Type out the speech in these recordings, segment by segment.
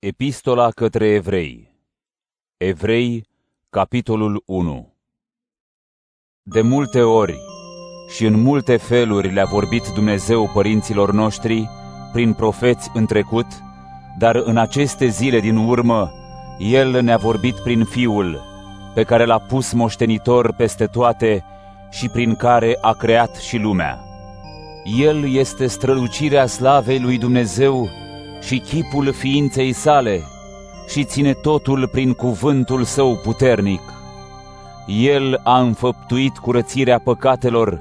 Epistola către evrei Evrei, capitolul 1 De multe ori și în multe feluri le-a vorbit Dumnezeu părinților noștri prin profeți în trecut, dar în aceste zile din urmă El ne-a vorbit prin Fiul, pe care l-a pus moștenitor peste toate și prin care a creat și lumea. El este strălucirea slavei lui Dumnezeu și chipul ființei sale și ține totul prin cuvântul său puternic. El a înfăptuit curățirea păcatelor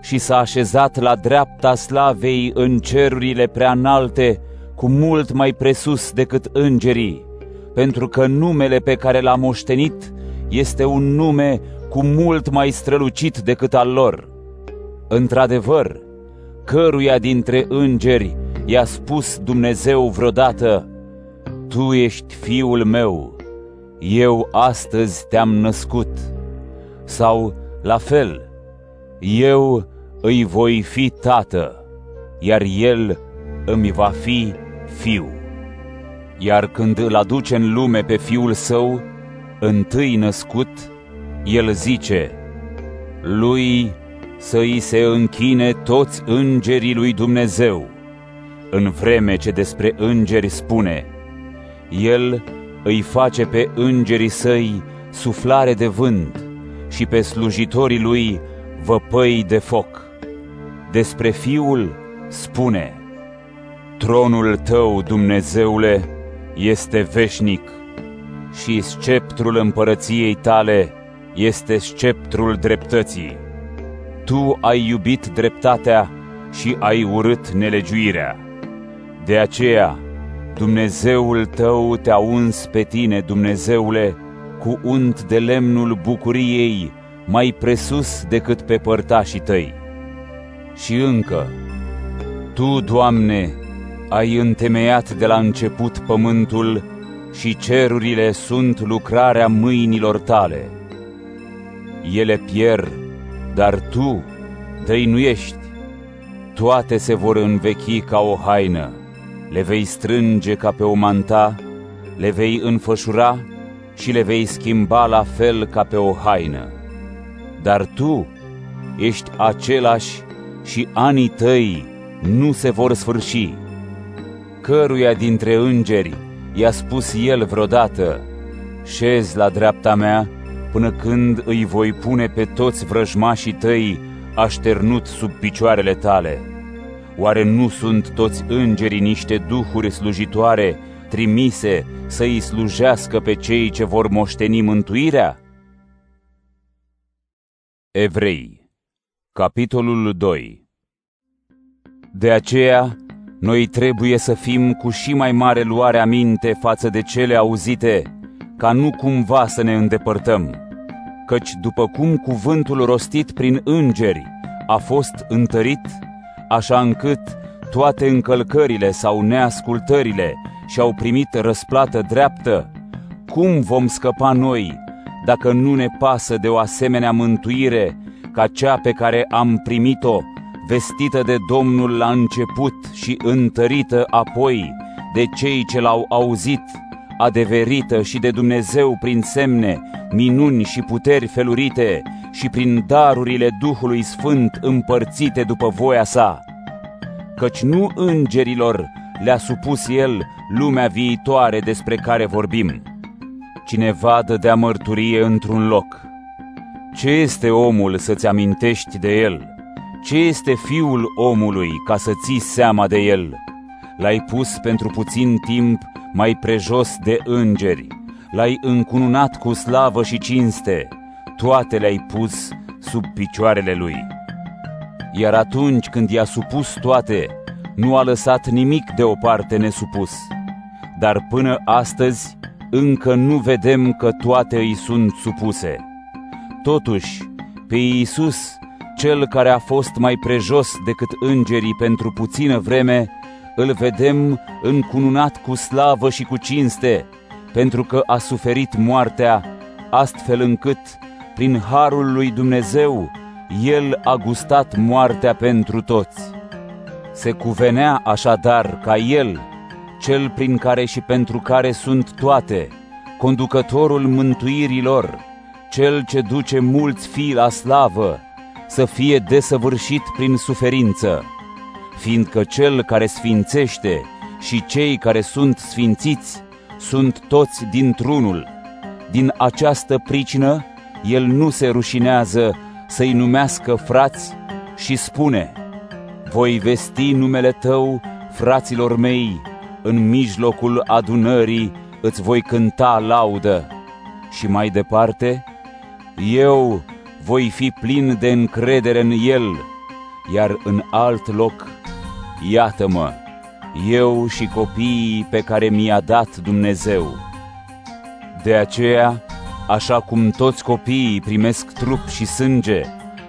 și s-a așezat la dreapta slavei în cerurile prea înalte, cu mult mai presus decât îngerii, pentru că numele pe care l-a moștenit este un nume cu mult mai strălucit decât al lor. Într-adevăr, căruia dintre îngeri i-a spus Dumnezeu vreodată, Tu ești fiul meu, eu astăzi te-am născut. Sau, la fel, eu îi voi fi tată, iar el îmi va fi fiu. Iar când îl aduce în lume pe fiul său, întâi născut, el zice, lui să îi se închine toți îngerii lui Dumnezeu în vreme ce despre îngeri spune, El îi face pe îngerii săi suflare de vânt și pe slujitorii lui văpăi de foc. Despre Fiul spune, Tronul tău, Dumnezeule, este veșnic și sceptrul împărăției tale este sceptrul dreptății. Tu ai iubit dreptatea și ai urât nelegiuirea. De aceea, Dumnezeul tău te-a uns pe tine, Dumnezeule, cu unt de lemnul bucuriei, mai presus decât pe părtașii tăi. Și încă, Tu, Doamne, ai întemeiat de la început pământul și cerurile sunt lucrarea mâinilor tale. Ele pierd, dar Tu dăinuiești, toate se vor învechi ca o haină le vei strânge ca pe o manta, le vei înfășura și le vei schimba la fel ca pe o haină. Dar tu ești același și anii tăi nu se vor sfârși. Căruia dintre îngeri i-a spus el vreodată, șezi la dreapta mea până când îi voi pune pe toți vrăjmașii tăi așternut sub picioarele tale. Oare nu sunt toți îngerii niște duhuri slujitoare trimise să îi slujească pe cei ce vor moșteni mântuirea? Evrei, capitolul 2 De aceea, noi trebuie să fim cu și mai mare luare aminte față de cele auzite, ca nu cumva să ne îndepărtăm, căci după cum cuvântul rostit prin îngeri a fost întărit, așa încât toate încălcările sau neascultările și-au primit răsplată dreaptă, cum vom scăpa noi dacă nu ne pasă de o asemenea mântuire ca cea pe care am primit-o, vestită de Domnul la început și întărită apoi de cei ce l-au auzit, adeverită și de Dumnezeu prin semne, minuni și puteri felurite și prin darurile Duhului Sfânt împărțite după voia sa, căci nu îngerilor le-a supus el lumea viitoare despre care vorbim. Cineva dădea mărturie într-un loc. Ce este omul să-ți amintești de el? Ce este fiul omului ca să ții seama de el? L-ai pus pentru puțin timp mai prejos de îngeri, l-ai încununat cu slavă și cinste, toate le-ai pus sub picioarele lui. Iar atunci când i-a supus toate, nu a lăsat nimic deoparte nesupus. Dar până astăzi încă nu vedem că toate îi sunt supuse. Totuși, pe Iisus, cel care a fost mai prejos decât îngerii pentru puțină vreme, îl vedem încununat cu slavă și cu cinste, pentru că a suferit moartea, astfel încât, prin harul lui Dumnezeu, el a gustat moartea pentru toți. Se cuvenea așadar ca el, cel prin care și pentru care sunt toate, conducătorul mântuirilor, cel ce duce mulți fii la slavă, să fie desăvârșit prin suferință, fiindcă cel care sfințește și cei care sunt sfințiți sunt toți dintr-unul. Din această pricină, el nu se rușinează să-i numească frați și spune, Voi vesti numele tău, fraților mei, în mijlocul adunării îți voi cânta laudă. Și mai departe, eu voi fi plin de încredere în el, iar în alt loc, iată-mă, eu și copiii pe care mi-a dat Dumnezeu. De aceea, așa cum toți copiii primesc trup și sânge,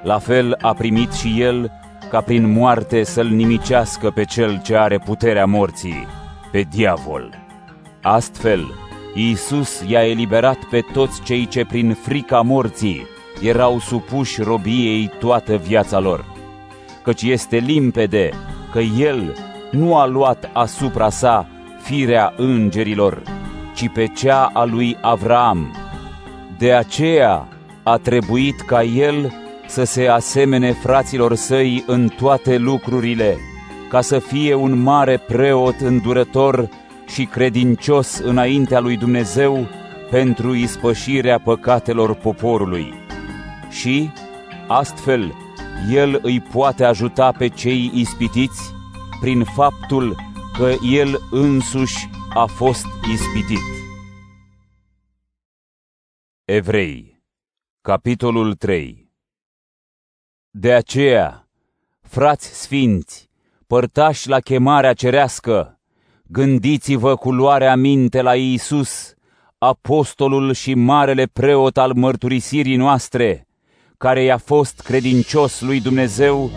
la fel a primit și el ca prin moarte să-l nimicească pe cel ce are puterea morții, pe diavol. Astfel, Iisus i-a eliberat pe toți cei ce prin frica morții erau supuși robiei toată viața lor. Căci este limpede că El nu a luat asupra sa firea îngerilor, ci pe cea a lui Avram. De aceea a trebuit ca El să se asemene fraților săi în toate lucrurile, ca să fie un mare preot îndurător și credincios înaintea lui Dumnezeu pentru ispășirea păcatelor poporului. Și, astfel, El îi poate ajuta pe cei ispitiți prin faptul că El însuși a fost ispitit. Evrei, capitolul 3 De aceea, frați sfinți, părtași la chemarea cerească, gândiți-vă cu luarea minte la Iisus, apostolul și marele preot al mărturisirii noastre, care i-a fost credincios lui Dumnezeu,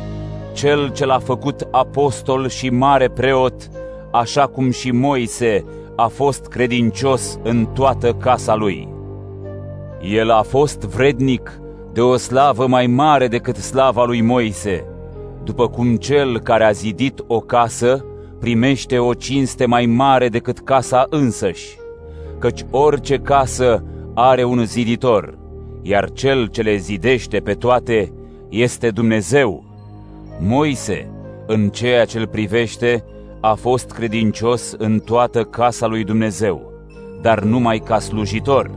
cel ce l-a făcut apostol și mare preot, așa cum și Moise a fost credincios în toată casa lui. El a fost vrednic de o slavă mai mare decât slava lui Moise, după cum cel care a zidit o casă primește o cinste mai mare decât casa însăși, căci orice casă are un ziditor, iar cel ce le zidește pe toate este Dumnezeu. Moise, în ceea ce îl privește, a fost credincios în toată casa lui Dumnezeu, dar numai ca slujitor,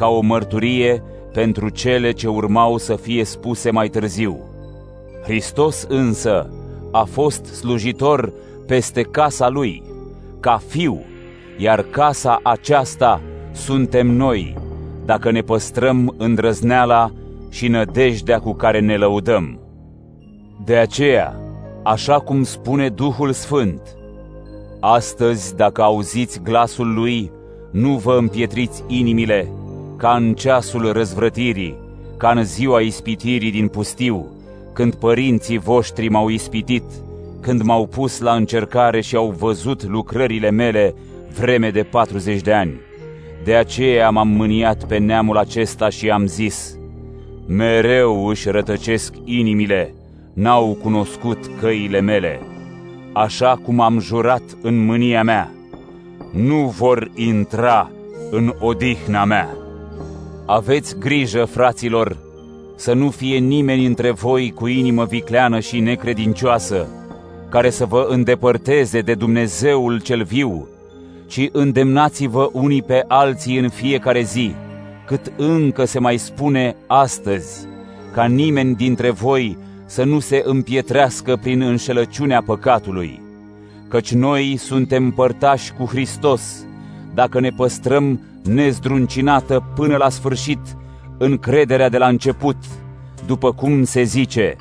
ca o mărturie pentru cele ce urmau să fie spuse mai târziu. Hristos însă a fost slujitor peste casa lui, ca fiu, iar casa aceasta suntem noi, dacă ne păstrăm îndrăzneala și nădejdea cu care ne lăudăm. De aceea, așa cum spune Duhul Sfânt, astăzi, dacă auziți glasul lui, nu vă împietriți inimile, ca în ceasul răzvrătirii, ca în ziua ispitirii din pustiu, când părinții voștri m-au ispitit, când m-au pus la încercare și au văzut lucrările mele vreme de 40 de ani. De aceea m-am mâniat pe neamul acesta și am zis, mereu își rătăcesc inimile, n-au cunoscut căile mele, așa cum am jurat în mânia mea, nu vor intra în odihna mea. Aveți grijă, fraților, să nu fie nimeni între voi cu inimă vicleană și necredincioasă, care să vă îndepărteze de Dumnezeul cel viu, ci îndemnați-vă unii pe alții în fiecare zi, cât încă se mai spune astăzi, ca nimeni dintre voi să nu se împietrească prin înșelăciunea păcatului, căci noi suntem părtași cu Hristos, dacă ne păstrăm nezdruncinată până la sfârșit încrederea de la început, după cum se zice,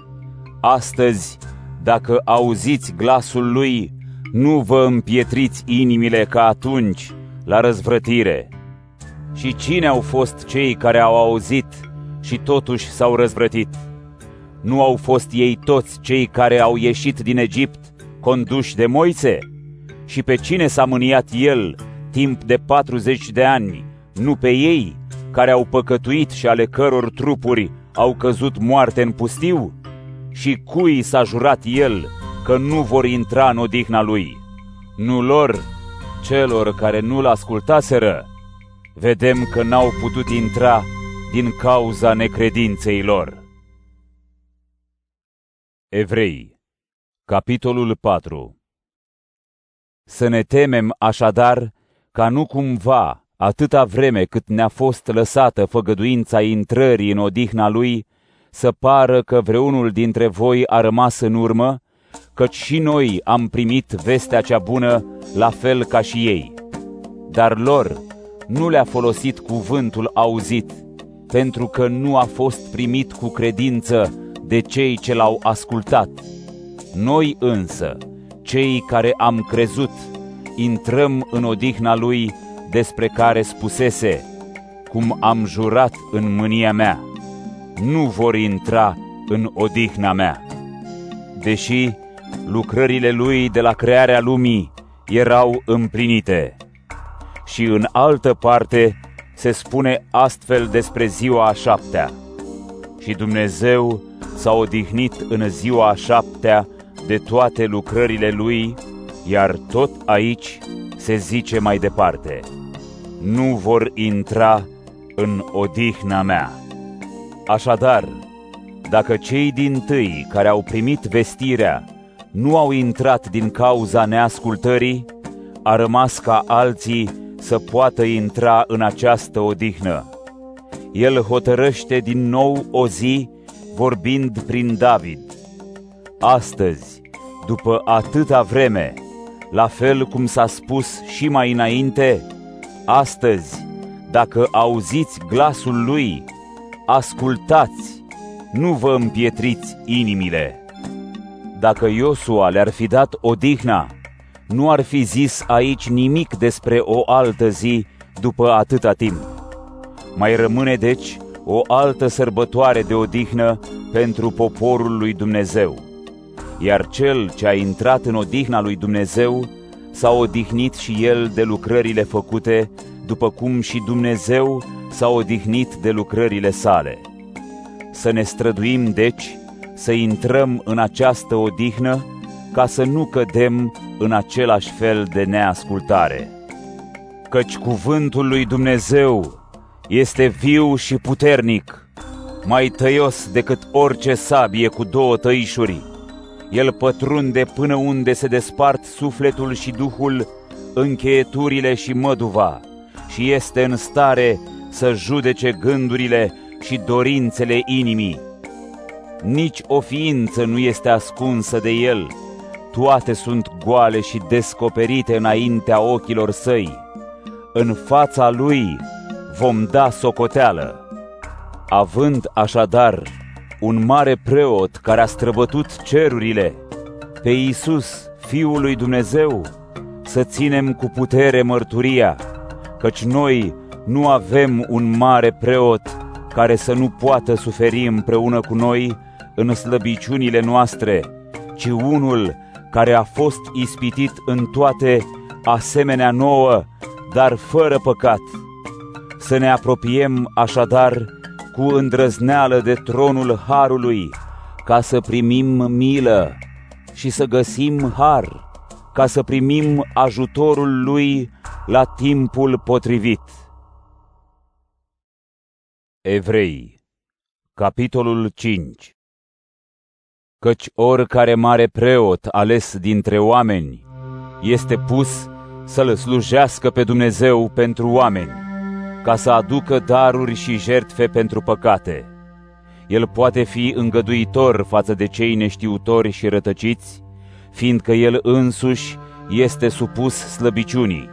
astăzi, dacă auziți glasul lui, nu vă împietriți inimile ca atunci, la răzvrătire. Și cine au fost cei care au auzit și totuși s-au răzvrătit? Nu au fost ei toți cei care au ieșit din Egipt, conduși de Moise? Și pe cine s-a mâniat el timp de 40 de ani, nu pe ei, care au păcătuit și ale căror trupuri au căzut moarte în pustiu? Și cui s-a jurat el că nu vor intra în odihna lui? Nu lor, celor care nu-l ascultaseră, vedem că n-au putut intra din cauza necredinței lor. Evrei, capitolul 4 Să ne temem așadar ca nu cumva, atâta vreme cât ne-a fost lăsată făgăduința intrării în odihna lui, să pară că vreunul dintre voi a rămas în urmă, căci și noi am primit vestea cea bună, la fel ca și ei. Dar lor nu le-a folosit cuvântul auzit, pentru că nu a fost primit cu credință de cei ce l-au ascultat. Noi însă, cei care am crezut, intrăm în odihna lui despre care spusese, cum am jurat în mânia mea, nu vor intra în odihna mea. Deși lucrările lui de la crearea lumii erau împlinite. Și în altă parte se spune astfel despre ziua a șaptea. Și Dumnezeu s-a odihnit în ziua a șaptea de toate lucrările lui, iar tot aici se zice mai departe, nu vor intra în odihna mea. Așadar, dacă cei din tâi care au primit vestirea nu au intrat din cauza neascultării, a rămas ca alții să poată intra în această odihnă. El hotărăște din nou o zi, vorbind prin David. Astăzi, după atâta vreme, la fel cum s-a spus și mai înainte, astăzi, dacă auziți glasul lui, ascultați, nu vă împietriți inimile. Dacă Iosua le-ar fi dat odihna, nu ar fi zis aici nimic despre o altă zi după atâta timp. Mai rămâne deci o altă sărbătoare de odihnă pentru poporul lui Dumnezeu. Iar cel ce a intrat în odihna lui Dumnezeu s-a odihnit și el de lucrările făcute, după cum și Dumnezeu s-a odihnit de lucrările sale. Să ne străduim, deci, să intrăm în această odihnă, ca să nu cădem în același fel de neascultare. Căci cuvântul lui Dumnezeu este viu și puternic, mai tăios decât orice sabie cu două tăișuri. El pătrunde până unde se despart sufletul și duhul, încheieturile și măduva, și este în stare să judece gândurile și dorințele inimii. Nici o ființă nu este ascunsă de el, toate sunt goale și descoperite înaintea ochilor săi. În fața lui vom da socoteală. Având așadar un mare preot care a străbătut cerurile, pe Iisus, Fiul lui Dumnezeu, să ținem cu putere mărturia, căci noi nu avem un mare preot care să nu poată suferi împreună cu noi în slăbiciunile noastre, ci unul care a fost ispitit în toate asemenea nouă, dar fără păcat. Să ne apropiem așadar cu îndrăzneală de tronul Harului, ca să primim milă și să găsim har, ca să primim ajutorul Lui la timpul potrivit. Evrei, capitolul 5 Căci oricare mare preot ales dintre oameni este pus să-L slujească pe Dumnezeu pentru oameni, ca să aducă daruri și jertfe pentru păcate. El poate fi îngăduitor față de cei neștiutori și rătăciți, fiindcă El însuși este supus slăbiciunii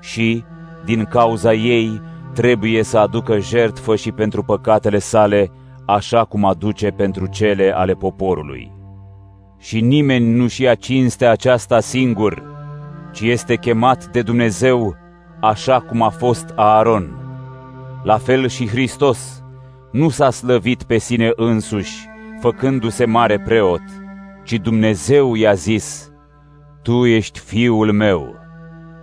și, din cauza ei, trebuie să aducă jertfă și pentru păcatele sale, așa cum aduce pentru cele ale poporului. Și nimeni nu-și ia cinstea aceasta singur, ci este chemat de Dumnezeu așa cum a fost Aaron. La fel și Hristos. Nu s-a slăvit pe sine însuși, făcându-se mare preot, ci Dumnezeu i-a zis, Tu ești fiul meu,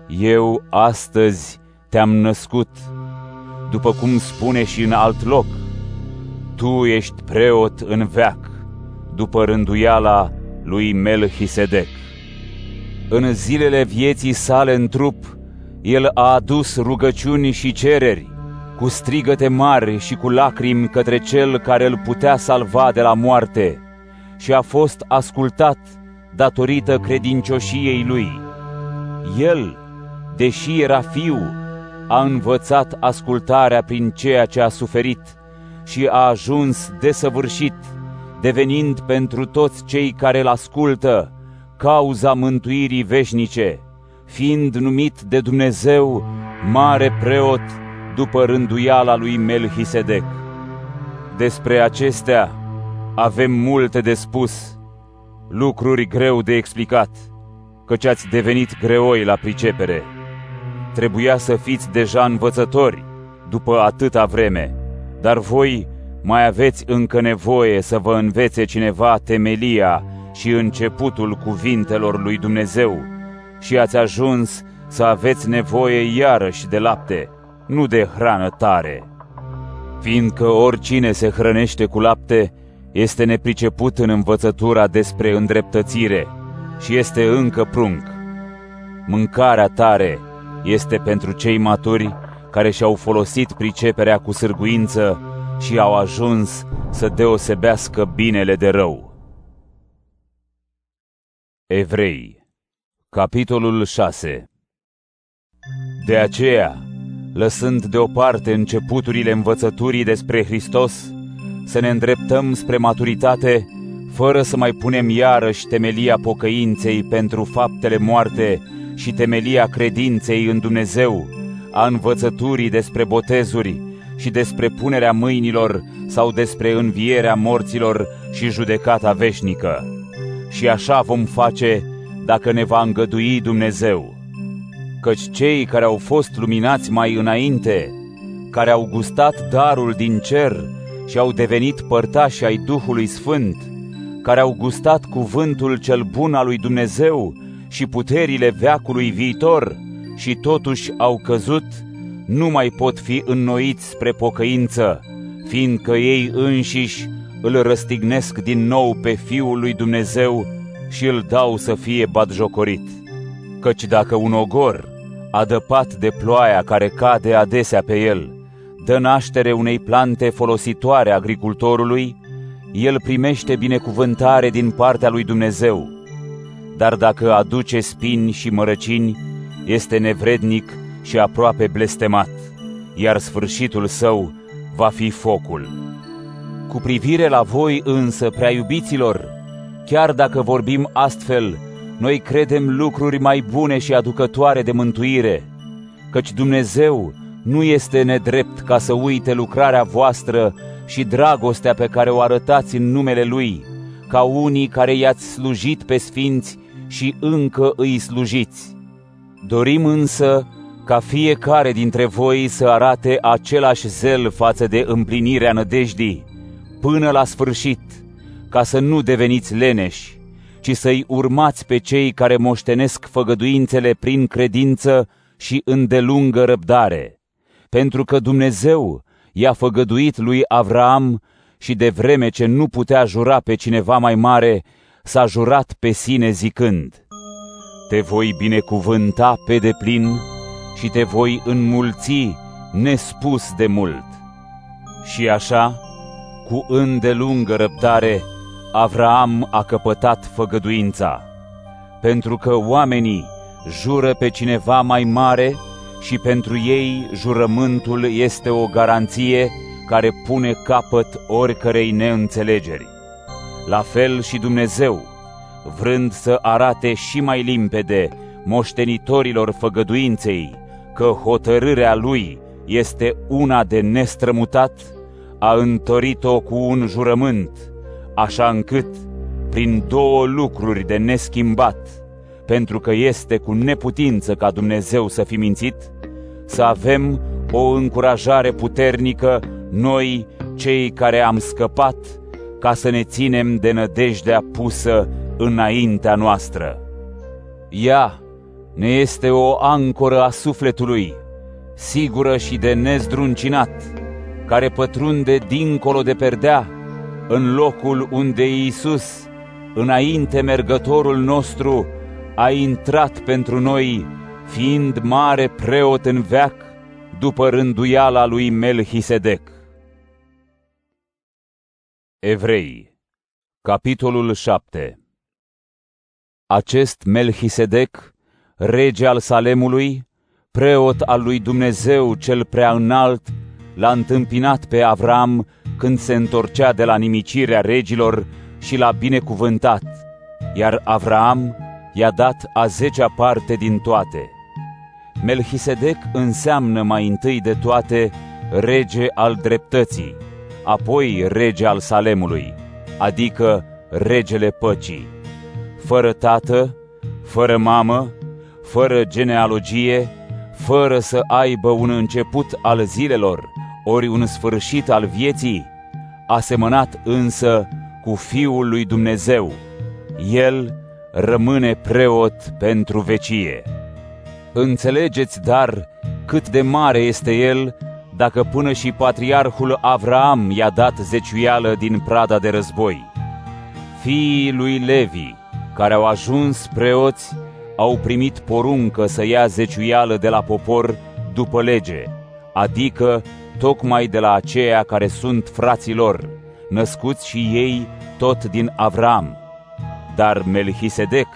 eu astăzi te-am născut, după cum spune și în alt loc, tu ești preot în veac, după rânduiala lui Melchisedec. În zilele vieții sale în trup, El a adus rugăciuni și cereri, cu strigăte mari și cu lacrimi către Cel care îl putea salva de la moarte și a fost ascultat datorită credincioșiei lui. El, deși era fiu, a învățat ascultarea prin ceea ce a suferit și a ajuns desăvârșit, devenind pentru toți cei care îl ascultă cauza mântuirii veșnice, fiind numit de Dumnezeu mare preot după rânduiala lui Melchisedec. Despre acestea avem multe de spus, lucruri greu de explicat, căci ați devenit greoi la pricepere. Trebuia să fiți deja învățători după atâta vreme, dar voi mai aveți încă nevoie să vă învețe cineva temelia și începutul cuvintelor lui Dumnezeu și ați ajuns să aveți nevoie iarăși de lapte, nu de hrană tare. Fiindcă oricine se hrănește cu lapte este nepriceput în învățătura despre îndreptățire și este încă prunc. Mâncarea tare este pentru cei maturi care și-au folosit priceperea cu sârguință și au ajuns să deosebească binele de rău. Evrei, capitolul 6 De aceea, lăsând deoparte începuturile învățăturii despre Hristos, să ne îndreptăm spre maturitate, fără să mai punem iarăși temelia pocăinței pentru faptele moarte și temelia credinței în Dumnezeu, a învățăturii despre botezuri și despre punerea mâinilor sau despre învierea morților și judecata veșnică. Și așa vom face dacă ne va îngădui Dumnezeu. Căci cei care au fost luminați mai înainte, care au gustat darul din cer și au devenit părtași ai Duhului Sfânt, care au gustat cuvântul cel bun al lui Dumnezeu și puterile veacului viitor și totuși au căzut, nu mai pot fi înnoiți spre pocăință, fiindcă ei înșiși îl răstignesc din nou pe Fiul lui Dumnezeu și îl dau să fie batjocorit. Căci dacă un ogor, adăpat de ploaia care cade adesea pe el, dă naștere unei plante folositoare agricultorului, el primește binecuvântare din partea lui Dumnezeu. Dar dacă aduce spini și mărăcini, este nevrednic și aproape blestemat, iar sfârșitul său va fi focul. Cu privire la voi însă, prea iubiților, chiar dacă vorbim astfel, noi credem lucruri mai bune și aducătoare de mântuire, căci Dumnezeu nu este nedrept ca să uite lucrarea voastră și dragostea pe care o arătați în numele Lui, ca unii care i-ați slujit pe sfinți și încă îi slujiți. Dorim însă ca fiecare dintre voi să arate același zel față de împlinirea nădejdii, până la sfârșit, ca să nu deveniți leneși, ci să-i urmați pe cei care moștenesc făgăduințele prin credință și îndelungă răbdare pentru că Dumnezeu i-a făgăduit lui Avraam și de vreme ce nu putea jura pe cineva mai mare, s-a jurat pe sine zicând, Te voi binecuvânta pe deplin și te voi înmulți nespus de mult. Și așa, cu îndelungă răbdare, Avraam a căpătat făgăduința, pentru că oamenii jură pe cineva mai mare și pentru ei jurământul este o garanție care pune capăt oricărei neînțelegeri. La fel și Dumnezeu, vrând să arate și mai limpede moștenitorilor făgăduinței că hotărârea Lui este una de nestrămutat, a întărit-o cu un jurământ, așa încât, prin două lucruri de neschimbat, pentru că este cu neputință ca Dumnezeu să fi mințit, să avem o încurajare puternică noi, cei care am scăpat, ca să ne ținem de nădejdea pusă înaintea noastră. Ea ne este o ancoră a sufletului, sigură și de nezdruncinat, care pătrunde dincolo de perdea, în locul unde Iisus, înainte mergătorul nostru, a intrat pentru noi fiind mare preot în veac, după rânduiala lui Melchisedec. Evrei, capitolul 7 Acest Melchisedec, rege al Salemului, preot al lui Dumnezeu cel prea înalt, l-a întâmpinat pe Avram când se întorcea de la nimicirea regilor și l-a binecuvântat, iar Avram i-a dat a zecea parte din toate. Melchisedec înseamnă mai întâi de toate rege al dreptății, apoi rege al Salemului, adică regele păcii. Fără tată, fără mamă, fără genealogie, fără să aibă un început al zilelor, ori un sfârșit al vieții, asemănat însă cu Fiul lui Dumnezeu. El rămâne preot pentru vecie. Înțelegeți, dar, cât de mare este el, dacă până și patriarhul Avraam i-a dat zeciuială din prada de război. Fiii lui Levi, care au ajuns preoți, au primit poruncă să ia zeciuială de la popor după lege, adică tocmai de la aceia care sunt fraților, născuți și ei tot din Avram. Dar Melchisedec,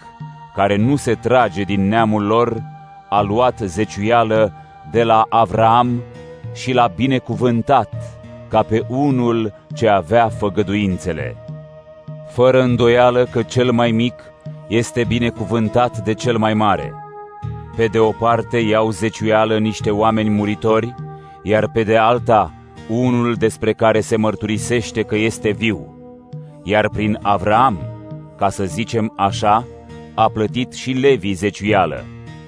care nu se trage din neamul lor, a luat zeciuială de la Avram și l-a binecuvântat ca pe unul ce avea făgăduințele. Fără îndoială că cel mai mic este binecuvântat de cel mai mare. Pe de o parte iau zeciuială niște oameni muritori, iar pe de alta unul despre care se mărturisește că este viu. Iar prin Avram, ca să zicem așa, a plătit și Levi zeciuială,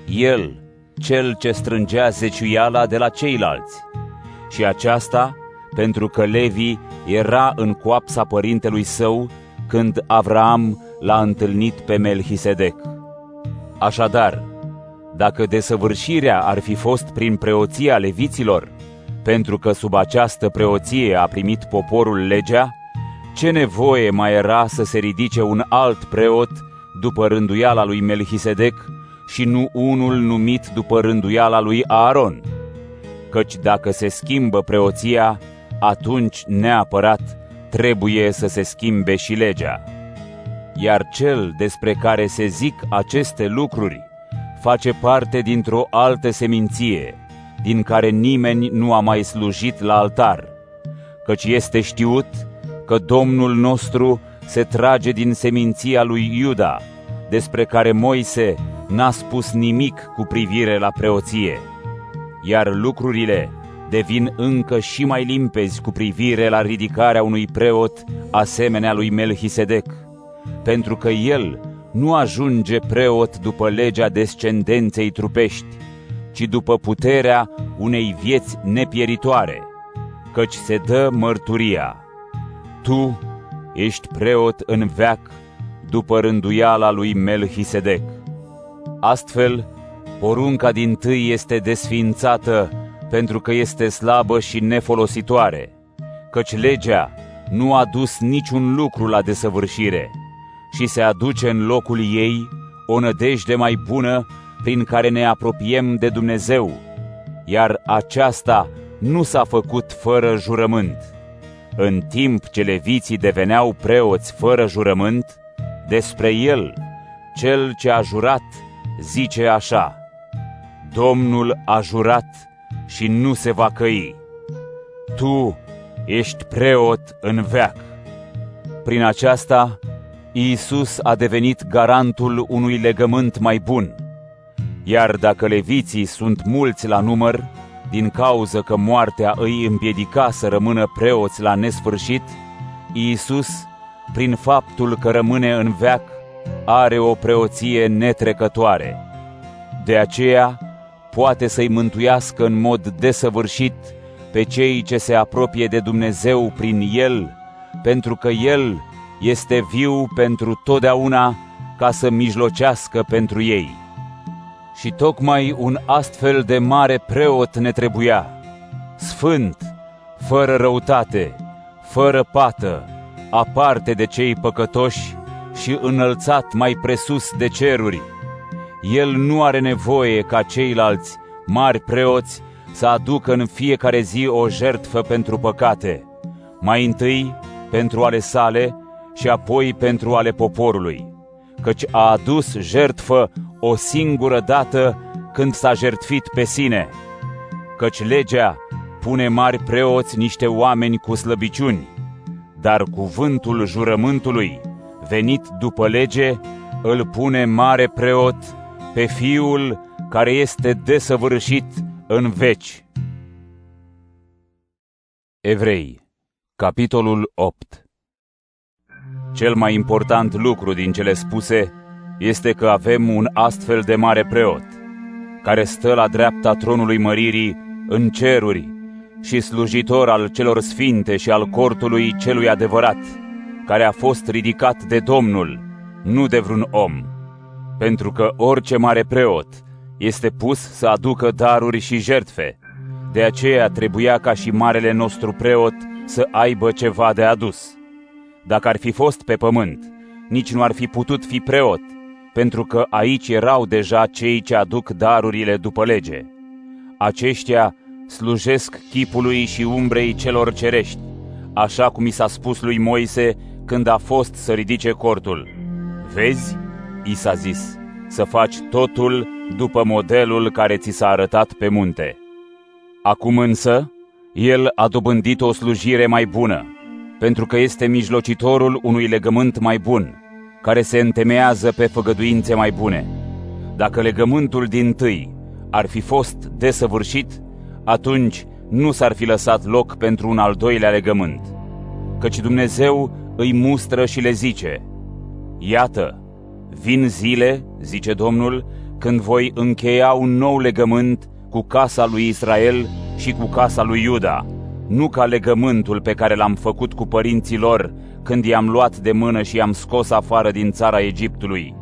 el, cel ce strângea zeciuiala de la ceilalți. Și aceasta pentru că Levi era în coapsa părintelui său când Avram l-a întâlnit pe Melchisedec. Așadar, dacă desăvârșirea ar fi fost prin preoția leviților, pentru că sub această preoție a primit poporul legea, ce nevoie mai era să se ridice un alt preot după rânduiala lui Melchisedec și nu unul numit după rânduiala lui Aaron? Căci dacă se schimbă preoția, atunci neapărat trebuie să se schimbe și legea. Iar cel despre care se zic aceste lucruri face parte dintr-o altă seminție, din care nimeni nu a mai slujit la altar, căci este știut că Domnul nostru se trage din seminția lui Iuda, despre care Moise n-a spus nimic cu privire la preoție, iar lucrurile devin încă și mai limpezi cu privire la ridicarea unui preot asemenea lui Melchisedec, pentru că el nu ajunge preot după legea descendenței trupești, ci după puterea unei vieți nepieritoare, căci se dă mărturia. Tu ești preot în veac după rânduiala lui Melchisedec. Astfel, porunca din tâi este desfințată pentru că este slabă și nefolositoare, căci legea nu a dus niciun lucru la desăvârșire și se aduce în locul ei o nădejde mai bună prin care ne apropiem de Dumnezeu, iar aceasta nu s-a făcut fără jurământ. În timp ce leviții deveneau preoți fără jurământ, despre el, cel ce a jurat, zice așa, Domnul a jurat și nu se va căi. Tu ești preot în veac. Prin aceasta, Iisus a devenit garantul unui legământ mai bun. Iar dacă leviții sunt mulți la număr, din cauză că moartea îi împiedica să rămână preoți la nesfârșit, Iisus, prin faptul că rămâne în veac, are o preoție netrecătoare. De aceea, poate să-i mântuiască în mod desăvârșit pe cei ce se apropie de Dumnezeu prin El, pentru că El este viu pentru totdeauna ca să mijlocească pentru ei. Și tocmai un astfel de mare preot ne trebuia, sfânt, fără răutate, fără pată, aparte de cei păcătoși și înălțat mai presus de ceruri, el nu are nevoie ca ceilalți mari preoți să aducă în fiecare zi o jertfă pentru păcate, mai întâi pentru ale sale și apoi pentru ale poporului, căci a adus jertfă o singură dată când s-a jertfit pe sine, căci legea pune mari preoți niște oameni cu slăbiciuni, dar cuvântul jurământului, venit după lege, îl pune mare preot pe Fiul care este desăvârșit în veci. Evrei, capitolul 8 Cel mai important lucru din cele spuse este că avem un astfel de mare preot, care stă la dreapta tronului măririi în ceruri și slujitor al celor sfinte și al cortului celui adevărat, care a fost ridicat de Domnul, nu de vreun om, pentru că orice mare preot este pus să aducă daruri și jertfe. De aceea trebuia ca și marele nostru preot să aibă ceva de adus. Dacă ar fi fost pe pământ, nici nu ar fi putut fi preot, pentru că aici erau deja cei ce aduc darurile după lege. Aceștia slujesc chipului și umbrei celor cerești, așa cum i s-a spus lui Moise când a fost să ridice cortul. Vezi, i s-a zis, să faci totul după modelul care ți s-a arătat pe munte. Acum însă, el a dobândit o slujire mai bună, pentru că este mijlocitorul unui legământ mai bun, care se întemeiază pe făgăduințe mai bune. Dacă legământul din tâi ar fi fost desăvârșit, atunci nu s-ar fi lăsat loc pentru un al doilea legământ, căci Dumnezeu îi mustră și le zice, Iată, vin zile, zice Domnul, când voi încheia un nou legământ cu casa lui Israel și cu casa lui Iuda, nu ca legământul pe care l-am făcut cu părinții lor când i-am luat de mână și i-am scos afară din țara Egiptului,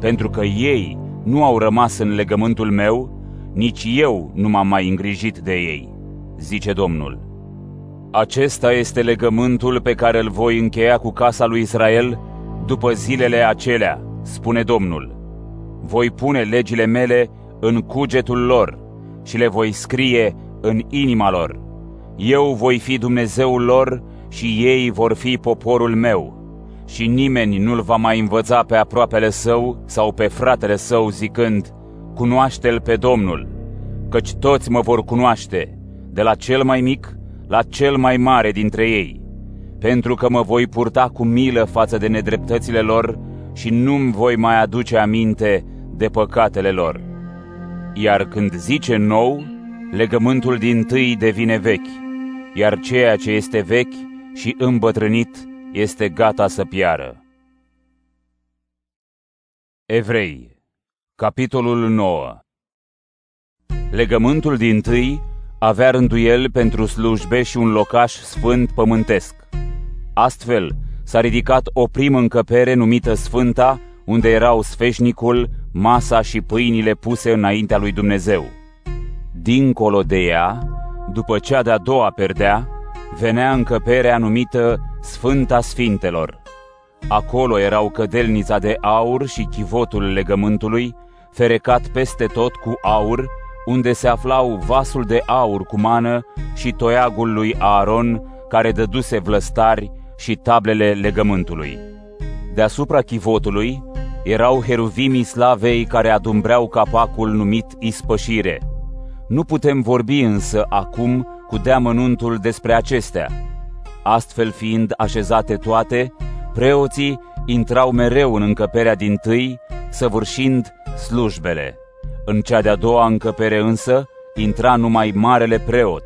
pentru că ei nu au rămas în legământul meu, nici eu nu m-am mai îngrijit de ei, zice Domnul. Acesta este legământul pe care îl voi încheia cu casa lui Israel după zilele acelea, spune Domnul. Voi pune legile mele în cugetul lor și le voi scrie în inima lor. Eu voi fi Dumnezeul lor și ei vor fi poporul meu. Și nimeni nu-l va mai învăța pe aproapele său sau pe fratele său zicând, cunoaște-l pe Domnul, căci toți mă vor cunoaște, de la cel mai mic la cel mai mare dintre ei, pentru că mă voi purta cu milă față de nedreptățile lor și nu-mi voi mai aduce aminte de păcatele lor. Iar când zice nou, legământul din tâi devine vechi, iar ceea ce este vechi și îmbătrânit este gata să piară. Evrei, capitolul 9 Legământul din tâi avea rânduiel pentru slujbe și un locaș sfânt pământesc. Astfel, s-a ridicat o primă încăpere numită Sfânta, unde erau sfeșnicul, masa și pâinile puse înaintea lui Dumnezeu. Dincolo de ea, după cea de-a doua perdea, venea încăperea numită Sfânta Sfintelor. Acolo erau cădelnița de aur și chivotul legământului, ferecat peste tot cu aur, unde se aflau vasul de aur cu mană și toiagul lui Aaron, care dăduse vlăstari și tablele legământului. Deasupra chivotului erau heruvimii slavei care adumbreau capacul numit ispășire. Nu putem vorbi însă acum cu deamănuntul despre acestea. Astfel fiind așezate toate, preoții intrau mereu în încăperea din tâi, săvârșind slujbele. În cea de-a doua încăpere însă intra numai marele preot,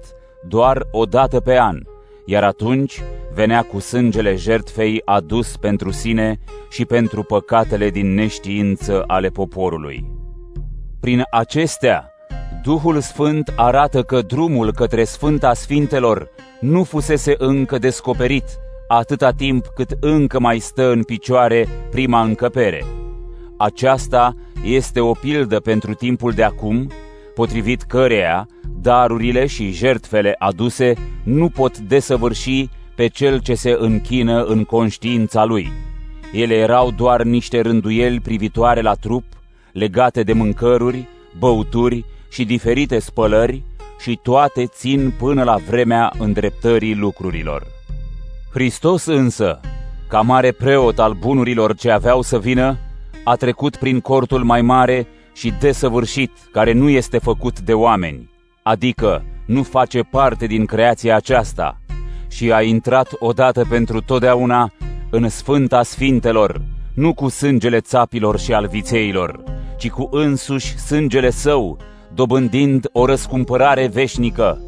doar o dată pe an, iar atunci venea cu sângele jertfei adus pentru sine și pentru păcatele din neștiință ale poporului. Prin acestea, Duhul Sfânt arată că drumul către Sfânta Sfintelor nu fusese încă descoperit, atâta timp cât încă mai stă în picioare prima încăpere. Aceasta este o pildă pentru timpul de acum, potrivit căreia darurile și jertfele aduse nu pot desăvârși pe cel ce se închină în conștiința lui. Ele erau doar niște rânduieli privitoare la trup, legate de mâncăruri, băuturi și diferite spălări, și toate țin până la vremea îndreptării lucrurilor. Hristos însă, ca mare preot al bunurilor ce aveau să vină, a trecut prin cortul mai mare și desăvârșit, care nu este făcut de oameni, adică nu face parte din creația aceasta, și a intrat odată pentru totdeauna în Sfânta Sfintelor, nu cu sângele țapilor și al vițeilor, ci cu însuși sângele său, dobândind o răscumpărare veșnică.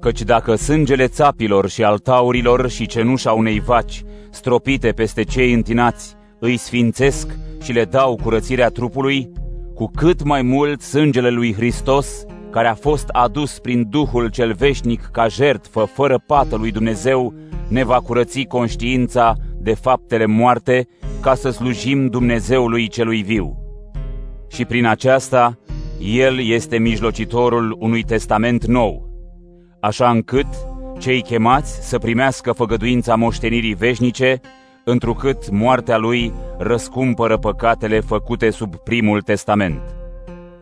Căci dacă sângele țapilor și al taurilor și cenușa unei vaci, stropite peste cei întinați, îi sfințesc și le dau curățirea trupului, cu cât mai mult sângele lui Hristos, care a fost adus prin Duhul cel veșnic ca jertfă fără pată lui Dumnezeu, ne va curăți conștiința de faptele moarte ca să slujim Dumnezeului celui viu. Și prin aceasta, El este mijlocitorul unui testament nou, așa încât cei chemați să primească făgăduința moștenirii veșnice, întrucât moartea lui răscumpără păcatele făcute sub primul testament.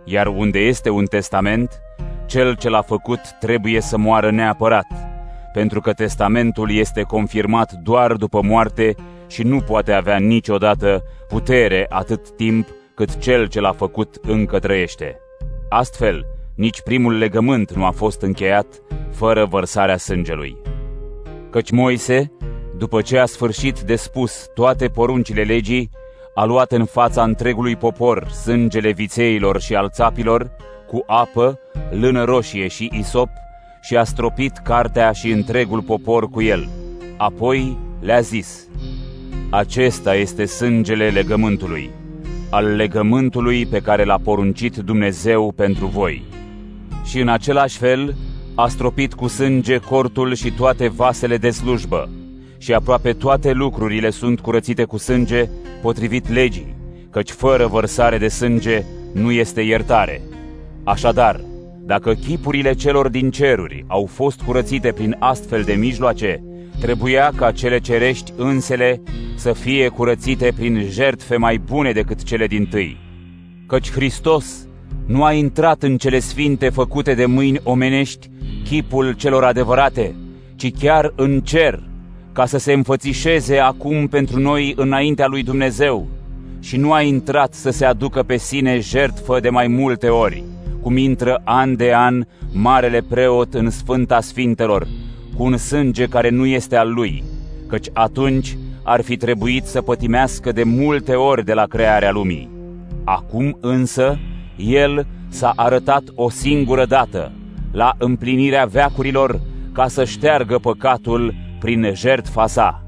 Iar unde este un testament, cel ce l-a făcut trebuie să moară neapărat, pentru că testamentul este confirmat doar după moarte și nu poate avea niciodată putere atât timp cât cel ce l-a făcut încă trăiește. Astfel, nici primul legământ nu a fost încheiat fără vărsarea sângelui. Căci Moise, după ce a sfârșit de spus toate poruncile legii, a luat în fața întregului popor sângele vițeilor și al țapilor, cu apă, lână roșie și isop, și a stropit cartea și întregul popor cu el. Apoi le-a zis, Acesta este sângele legământului, al legământului pe care l-a poruncit Dumnezeu pentru voi. Și în același fel a stropit cu sânge cortul și toate vasele de slujbă, și aproape toate lucrurile sunt curățite cu sânge potrivit legii, căci fără vărsare de sânge nu este iertare. Așadar, dacă chipurile celor din ceruri au fost curățite prin astfel de mijloace, trebuia ca cele cerești însele să fie curățite prin jertfe mai bune decât cele din tâi. Căci Hristos nu a intrat în cele sfinte făcute de mâini omenești chipul celor adevărate, ci chiar în cer, ca să se înfățișeze acum pentru noi înaintea lui Dumnezeu, și nu a intrat să se aducă pe sine jertfă de mai multe ori, cum intră an de an marele preot în Sfânta Sfintelor, cu un sânge care nu este al lui, căci atunci ar fi trebuit să pătimească de multe ori de la crearea lumii. Acum însă, el s-a arătat o singură dată, la împlinirea veacurilor, ca să șteargă păcatul prin jertfa sa.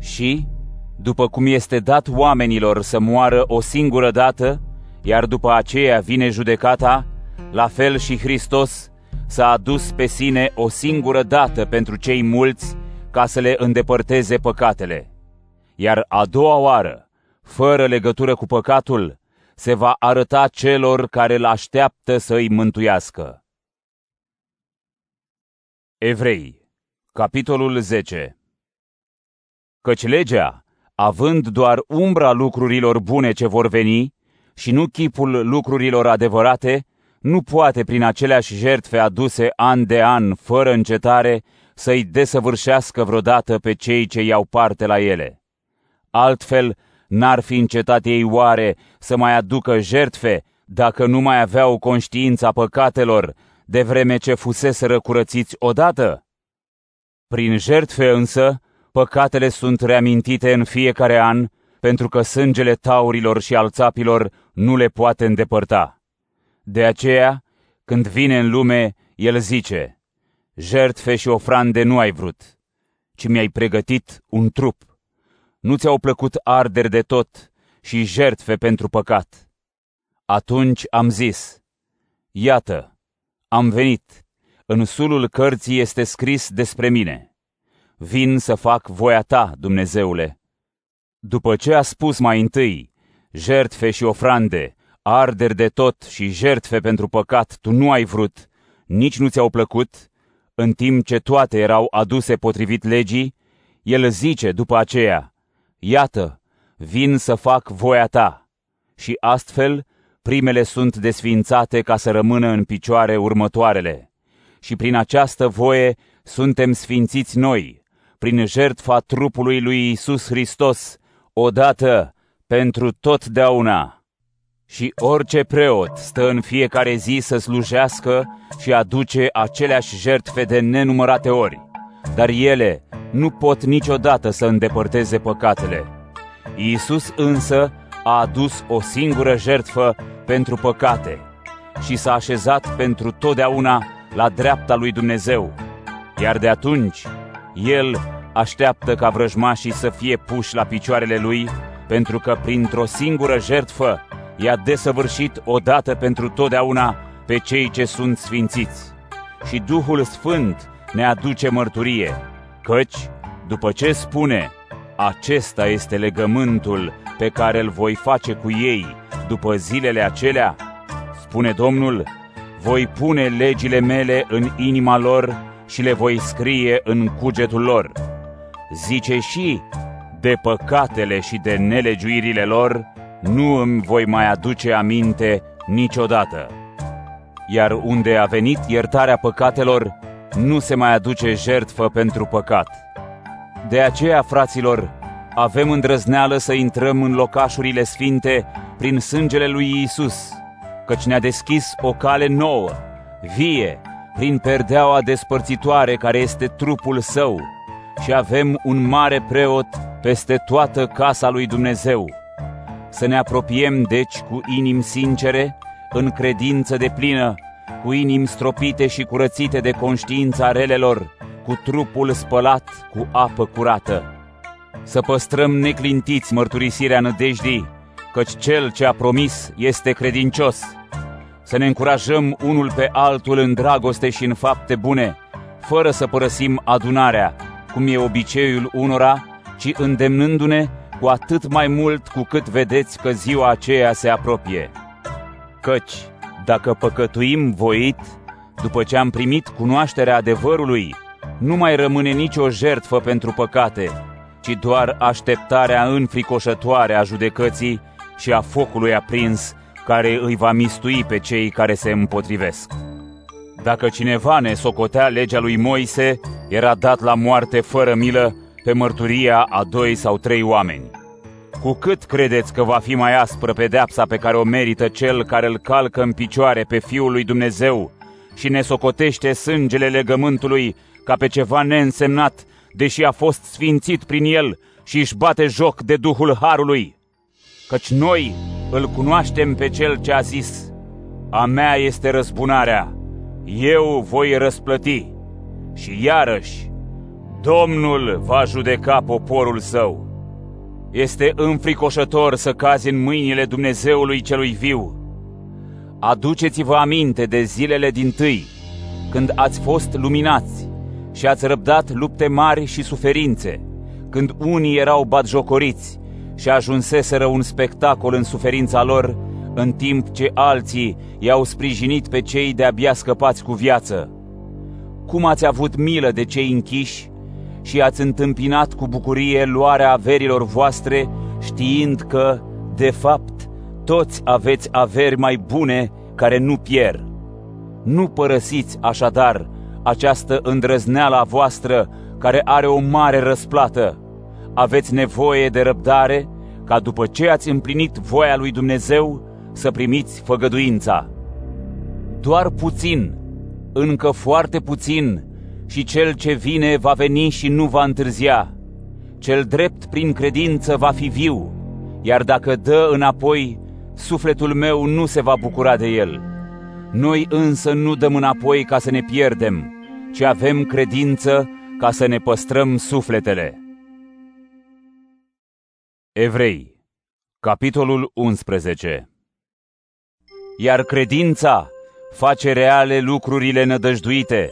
Și, după cum este dat oamenilor să moară o singură dată, iar după aceea vine judecata, la fel și Hristos s-a adus pe sine o singură dată pentru cei mulți ca să le îndepărteze păcatele. Iar a doua oară, fără legătură cu păcatul, se va arăta celor care îl așteaptă să îi mântuiască. Evrei Capitolul 10 Căci legea, având doar umbra lucrurilor bune ce vor veni și nu chipul lucrurilor adevărate, nu poate prin aceleași jertfe aduse an de an, fără încetare, să-i desăvârșească vreodată pe cei ce iau parte la ele. Altfel, n-ar fi încetat ei oare să mai aducă jertfe dacă nu mai aveau conștiința păcatelor, de vreme ce fusese răcurățiți odată? Prin jertfe însă, păcatele sunt reamintite în fiecare an, pentru că sângele taurilor și al țapilor nu le poate îndepărta. De aceea, când vine în lume, el zice, jertfe și ofrande nu ai vrut, ci mi-ai pregătit un trup. Nu ți-au plăcut arderi de tot și jertfe pentru păcat. Atunci am zis, iată, am venit, în sulul cărții este scris despre mine. Vin să fac voia ta, Dumnezeule. După ce a spus mai întâi, jertfe și ofrande, arderi de tot și jertfe pentru păcat tu nu ai vrut, nici nu ți-au plăcut, în timp ce toate erau aduse potrivit legii, el zice după aceea, Iată, vin să fac voia ta. Și astfel, primele sunt desfințate ca să rămână în picioare următoarele. Și prin această voie suntem sfințiți noi, prin jertfa trupului lui Isus Hristos, odată pentru totdeauna. Și orice preot stă în fiecare zi să slujească și aduce aceleași jertfe de nenumărate ori, dar ele nu pot niciodată să îndepărteze păcatele. Iisus însă a adus o singură jertfă pentru păcate și s-a așezat pentru totdeauna la dreapta lui Dumnezeu, iar de atunci El așteaptă ca vrăjmașii să fie puși la picioarele Lui, pentru că printr-o singură jertfă i-a desăvârșit odată pentru totdeauna pe cei ce sunt sfințiți. Și Duhul Sfânt ne aduce mărturie, căci, după ce spune, acesta este legământul pe care îl voi face cu ei după zilele acelea, spune Domnul, voi pune legile mele în inima lor și le voi scrie în cugetul lor. Zice și, de păcatele și de nelegiuirile lor, nu îmi voi mai aduce aminte niciodată. Iar unde a venit iertarea păcatelor, nu se mai aduce jertfă pentru păcat. De aceea, fraților, avem îndrăzneală să intrăm în locașurile sfinte prin sângele lui Isus, căci ne-a deschis o cale nouă, vie, prin perdeaua despărțitoare care este trupul său, și avem un mare preot peste toată casa lui Dumnezeu. Să ne apropiem, deci, cu inimi sincere, în credință de plină, cu inimi stropite și curățite de conștiința relelor, cu trupul spălat cu apă curată. Să păstrăm neclintiți mărturisirea nădejdii, căci cel ce a promis este credincios. Să ne încurajăm unul pe altul în dragoste și în fapte bune, fără să părăsim adunarea, cum e obiceiul unora, ci îndemnându-ne cu atât mai mult cu cât vedeți că ziua aceea se apropie. Căci, dacă păcătuim voit, după ce am primit cunoașterea adevărului, nu mai rămâne nicio jertfă pentru păcate, ci doar așteptarea înfricoșătoare a judecății și a focului aprins care îi va mistui pe cei care se împotrivesc. Dacă cineva ne socotea legea lui Moise, era dat la moarte fără milă pe mărturia a doi sau trei oameni. Cu cât credeți că va fi mai aspră pedeapsa pe care o merită cel care îl calcă în picioare pe Fiul lui Dumnezeu și ne socotește sângele legământului ca pe ceva neînsemnat, deși a fost sfințit prin el și își bate joc de Duhul Harului? Căci noi îl cunoaștem pe cel ce a zis, a mea este răzbunarea, eu voi răsplăti. Și iarăși, Domnul va judeca poporul său. Este înfricoșător să cazi în mâinile Dumnezeului celui viu. Aduceți-vă aminte de zilele din tâi, când ați fost luminați și ați răbdat lupte mari și suferințe, când unii erau batjocoriți și ajunseseră un spectacol în suferința lor, în timp ce alții i-au sprijinit pe cei de-abia scăpați cu viață. Cum ați avut milă de cei închiși și ați întâmpinat cu bucurie luarea averilor voastre, știind că, de fapt, toți aveți averi mai bune care nu pierd. Nu părăsiți așadar această îndrăzneală a voastră care are o mare răsplată. Aveți nevoie de răbdare ca după ce ați împlinit voia lui Dumnezeu să primiți făgăduința. Doar puțin, încă foarte puțin, și cel ce vine va veni și nu va întârzia. Cel drept prin credință va fi viu, iar dacă dă înapoi, sufletul meu nu se va bucura de el. Noi însă nu dăm înapoi ca să ne pierdem, ci avem credință ca să ne păstrăm sufletele. Evrei, capitolul 11 Iar credința face reale lucrurile nădăjduite,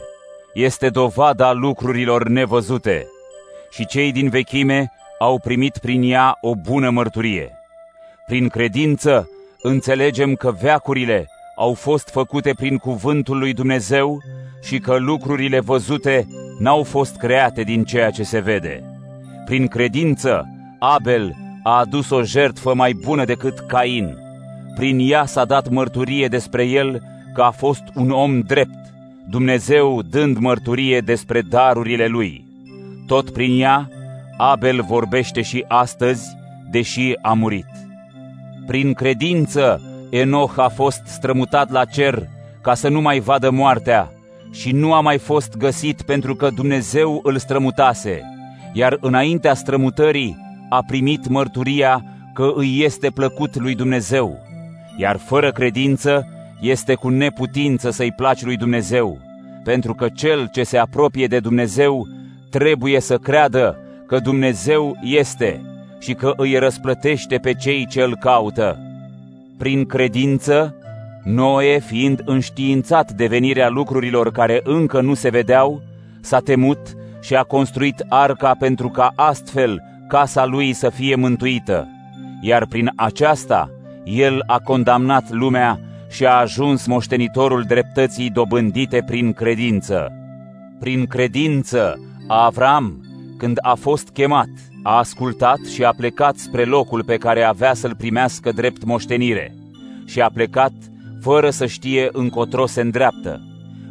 este dovada lucrurilor nevăzute și cei din vechime au primit prin ea o bună mărturie. Prin credință înțelegem că veacurile au fost făcute prin cuvântul lui Dumnezeu și că lucrurile văzute n-au fost create din ceea ce se vede. Prin credință, Abel a adus o jertfă mai bună decât Cain, prin ea s-a dat mărturie despre el că a fost un om drept, Dumnezeu dând mărturie despre darurile lui. Tot prin ea, Abel vorbește și astăzi, deși a murit. Prin credință, Enoch a fost strămutat la cer ca să nu mai vadă moartea și nu a mai fost găsit pentru că Dumnezeu îl strămutase, iar înaintea strămutării a primit mărturia că îi este plăcut lui Dumnezeu, iar fără credință este cu neputință să-i placi lui Dumnezeu, pentru că cel ce se apropie de Dumnezeu trebuie să creadă că Dumnezeu este și că îi răsplătește pe cei ce îl caută. Prin credință, Noe, fiind înștiințat de venirea lucrurilor care încă nu se vedeau, s-a temut și a construit arca pentru ca astfel casa lui să fie mântuită, iar prin aceasta el a condamnat lumea și a ajuns moștenitorul dreptății dobândite prin credință. Prin credință, Avram, când a fost chemat, a ascultat și a plecat spre locul pe care avea să-l primească drept moștenire și a plecat fără să știe încotro se îndreaptă.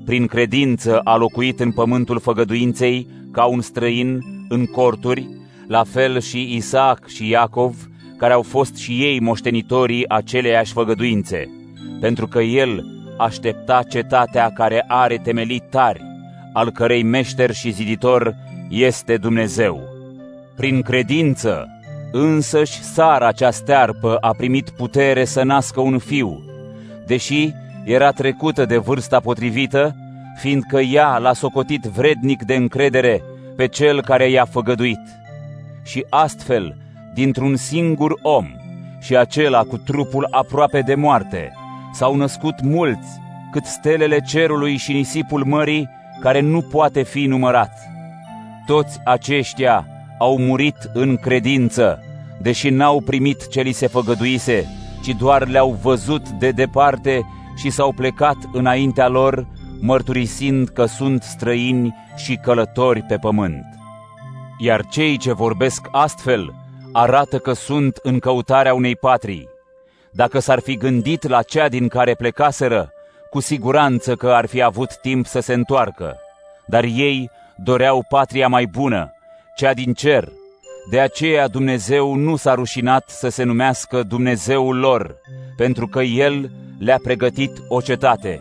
Prin credință a locuit în pământul făgăduinței ca un străin în corturi, la fel și Isaac și Iacov, care au fost și ei moștenitorii aceleiași făgăduințe, pentru că el aștepta cetatea care are temelii tari, al cărei meșter și ziditor este Dumnezeu. Prin credință, însăși Sara cea stearpă a primit putere să nască un fiu, deși era trecută de vârsta potrivită, fiindcă ea l-a socotit vrednic de încredere pe cel care i-a făgăduit. Și astfel, dintr-un singur om, și acela cu trupul aproape de moarte, s-au născut mulți, cât stelele cerului și nisipul mării, care nu poate fi numărat. Toți aceștia au murit în credință, deși n-au primit ce li se făgăduise, ci doar le-au văzut de departe și s-au plecat înaintea lor, mărturisind că sunt străini și călători pe pământ. Iar cei ce vorbesc astfel arată că sunt în căutarea unei patrii. Dacă s-ar fi gândit la cea din care plecaseră, cu siguranță că ar fi avut timp să se întoarcă. Dar ei doreau patria mai bună, cea din cer, de aceea Dumnezeu nu s-a rușinat să se numească Dumnezeul lor, pentru că El le-a pregătit o cetate.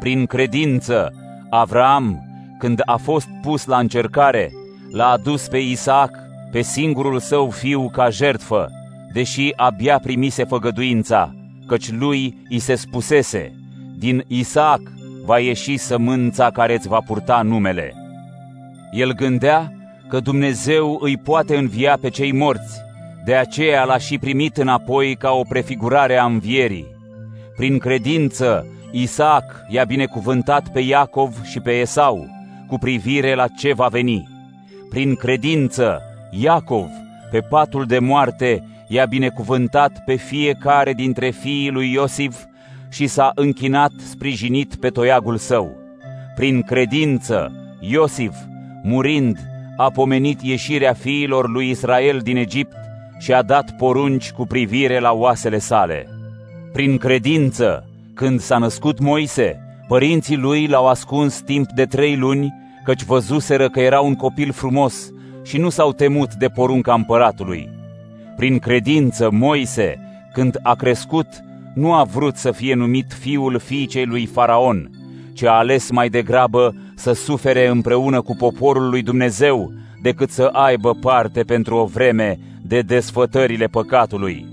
Prin credință, Avram, când a fost pus la încercare, l-a adus pe Isaac, pe singurul său fiu, ca jertfă, deși abia primise făgăduința, căci lui i se spusese, din Isaac va ieși sămânța care îți va purta numele. El gândea că Dumnezeu îi poate învia pe cei morți, de aceea l-a și primit înapoi ca o prefigurare a învierii. Prin credință, Isaac i-a binecuvântat pe Iacov și pe Esau, cu privire la ce va veni. Prin credință, Iacov, pe patul de moarte, i-a binecuvântat pe fiecare dintre fiii lui Iosif și s-a închinat sprijinit pe toiagul său. Prin credință, Iosif, murind, a pomenit ieșirea fiilor lui Israel din Egipt și a dat porunci cu privire la oasele sale. Prin credință, când s-a născut Moise, părinții lui l-au ascuns timp de trei luni, căci văzuseră că era un copil frumos și nu s-au temut de porunca împăratului. Prin credință, Moise, când a crescut, nu a vrut să fie numit fiul fiicei lui Faraon, ci a ales mai degrabă să sufere împreună cu poporul lui Dumnezeu, decât să aibă parte pentru o vreme de desfătările păcatului.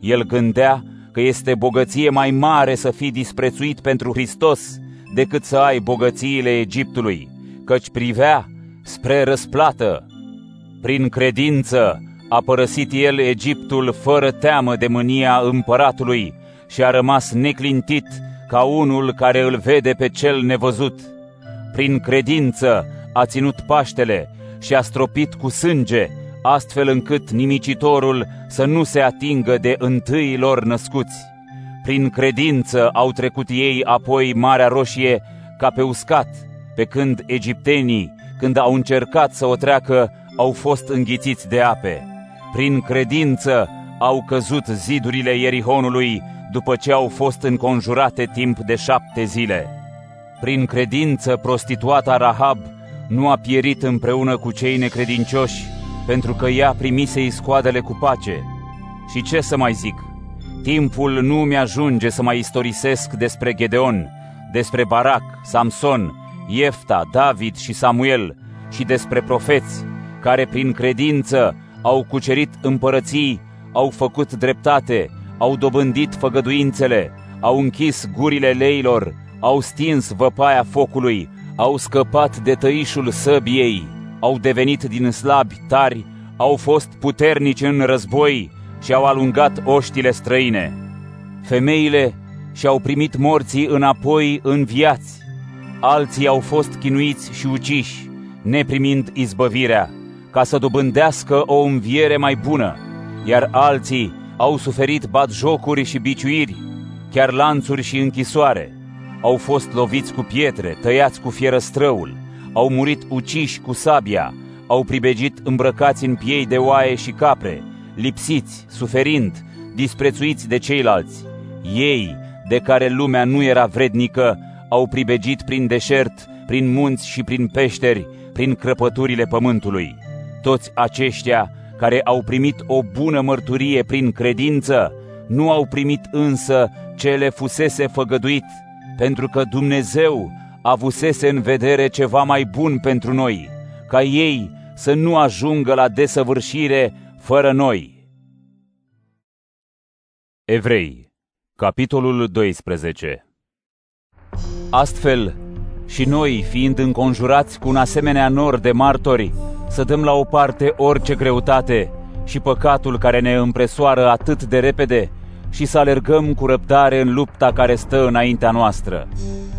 El gândea că este bogăție mai mare să fii disprețuit pentru Hristos decât să ai bogățiile Egiptului, căci privea spre răsplată. Prin credință a părăsit el Egiptul fără teamă de mânia împăratului și a rămas neclintit ca unul care îl vede pe cel nevăzut. Prin credință a ținut Paștele și a stropit cu sânge, astfel încât nimicitorul să nu se atingă de întâilor născuți. Prin credință au trecut ei apoi Marea Roșie ca pe uscat, pe când egiptenii, când au încercat să o treacă, au fost înghițiți de ape. Prin credință au căzut zidurile Ierihonului după ce au fost înconjurate timp de șapte zile. Prin credință, prostituata Rahab nu a pierit împreună cu cei necredincioși, pentru că ea primise iscoadele cu pace. Și ce să mai zic? Timpul nu mi-ajunge să mai istorisesc despre Gedeon, despre Barac, Samson, Iefta, David și Samuel și despre profeți, care prin credință au cucerit împărății, au făcut dreptate, au dobândit făgăduințele, au închis gurile leilor, au stins văpaia focului, au scăpat de tăișul săbiei, au devenit din slabi tari, au fost puternici în război și au alungat oștile străine. Femeile și-au primit morții înapoi în viați, alții au fost chinuiți și uciși, neprimind izbăvirea, ca să dobândească o înviere mai bună, iar alții au suferit jocuri și biciuiri, chiar lanțuri și închisoare. Au fost loviți cu pietre, tăiați cu fierăstrăul, au murit uciși cu sabia, au pribegit îmbrăcați în piei de oaie și capre, lipsiți, suferind, disprețuiți de ceilalți. Ei, de care lumea nu era vrednică, au pribegit prin deșert, prin munți și prin peșteri, prin crăpăturile pământului. Toți aceștia care au primit o bună mărturie prin credință, nu au primit însă ce le fusese făgăduit, pentru că Dumnezeu avusese în vedere ceva mai bun pentru noi, ca ei să nu ajungă la desăvârșire fără noi. Evrei, capitolul 12 Astfel, și noi, fiind înconjurați cu un asemenea nor de martori, să dăm la o parte orice greutate și păcatul care ne împresoară atât de repede și să alergăm cu răbdare în lupta care stă înaintea noastră.